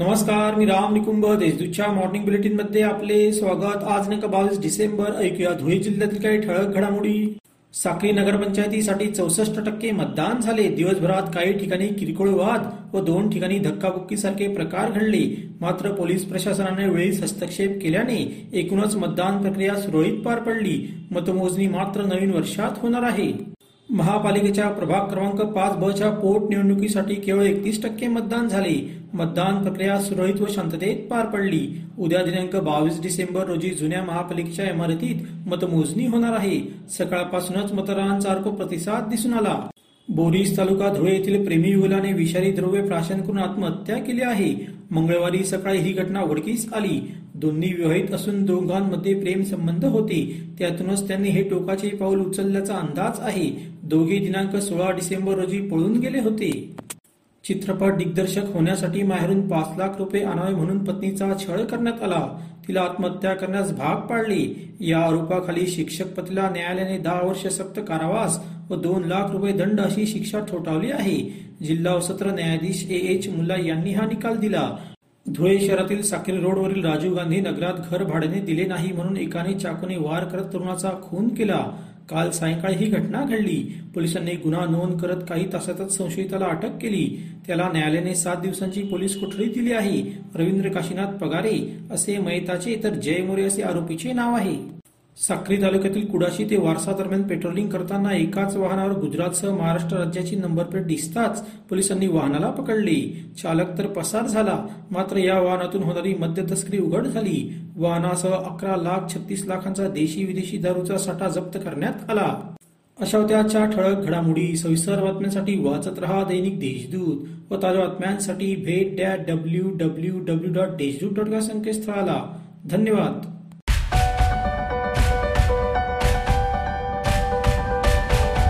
नमस्कार मी राम निकुंभ देशदूतच्या मॉर्निंग बुलेटिनमध्ये आपले स्वागत. आज नेमका बावीस डिसेंबर ऐकूया धुळे जिल्ह्यातील काही ठळक घडामोडी. साखळी नगरपंचायतीसाठी चौसष्ट टक्के मतदान झाले. दिवसभरात काही ठिकाणी किरकोळ वाद व दोन ठिकाणी धक्काबुक्कीसारखे प्रकार घडले. मात्र पोलीस प्रशासनाने वेळीच हस्तक्षेप केल्याने एकूणच मतदान प्रक्रिया सुरळीत पार पडली. मतमोजणी मात्र नवीन वर्षात होणार आहे. महापालिकेच्या प्रभाग क्रमांक पाच ब च्या पोटनिवडणुकीसाठी केवळ एकतीस टक्के मतदान झाले. मतदान प्रक्रिया सुरळीत व शांततेत पार पडली. उद्या दिनांक बावीस डिसेंबर रोजी जुन्या महापालिकेच्या इमारतीत मतमोजणी होणार आहे. सकाळपासूनच मतदारांचा अर्क प्रतिसाद दिसून आला. बोरीस तालुका धुळे येथील प्रेमी युगलाने विषारी द्रव्य प्राशन करून आत्महत्या केली आहे. मंगळवारी सकाळी ही घटना उघडकीस आली. दोन्ही विवाहित असून दोघांमध्ये प्रेम संबंध होते. त्यातूनच त्यांनी हे टोकाचे पाऊल उचलल्याचा अंदाज आहे. दोघे दिनांक सोळा डिसेंबर रोजी पळून गेले होते. चित्रपट दिग्दर्शक होण्यासाठी माहेरून पाच लाख रुपये आणावे म्हणून पत्नीचा छळ करण्यात आला. तिला आत्महत्या करण्यास भाग पाडली. या आरोपाखाली शिक्षक पतीला न्यायालयाने दहा वर्ष सक्त कारावास व दोन लाख रुपये दंड अशी शिक्षा ठोठावली आहे. जिल्हा व सत्र न्यायाधीश ए एच मुल्ला यांनी हा निकाल दिला. धुळे शहरातील साखर रोडवरील राजीव गांधी नगरात घर भाड्याने दिले नाही म्हणून एकाने चाकूने वार करत तरुणाचा खून केला. काल सायंकाळी ही घटना घडली. पोलिसांनी गुन्हा नोंद करत काही तासातच संशयिताला अटक केली. त्याला न्यायालयाने सात दिवसांची पोलीस कोठडी दिली आहे. रवींद्र काशीनाथ पगारे असे मयताचे तर जय मोरे असे आरोपीचे नाव आहे. साक्री तालुक्यातील कुडाशी ते वारसा दरम्यान पेट्रोलिंग करताना एकाच वाहनावर गुजरातसह महाराष्ट्र राज्याची नंबर प्लेट दिसताच पोलिसांनी वाहनाला पकडले. चालक तर पसार झाला मात्र या वाहनातून होणारी मद्य तस्करी उघड झाली. वाहनासह अकरा लाख छत्तीस लाखांचा देशी विदेशी दारूचा साठा जप्त करण्यात आला. अशा होत्या ठळक घडामोडी. सविस्तर बातम्यांसाठी वाचत रहा दैनिक देशदूत व ताज्या बातम्यांसाठी भेट dot W W W dot Deshdoot dot संकेतस्थळाला. धन्यवाद.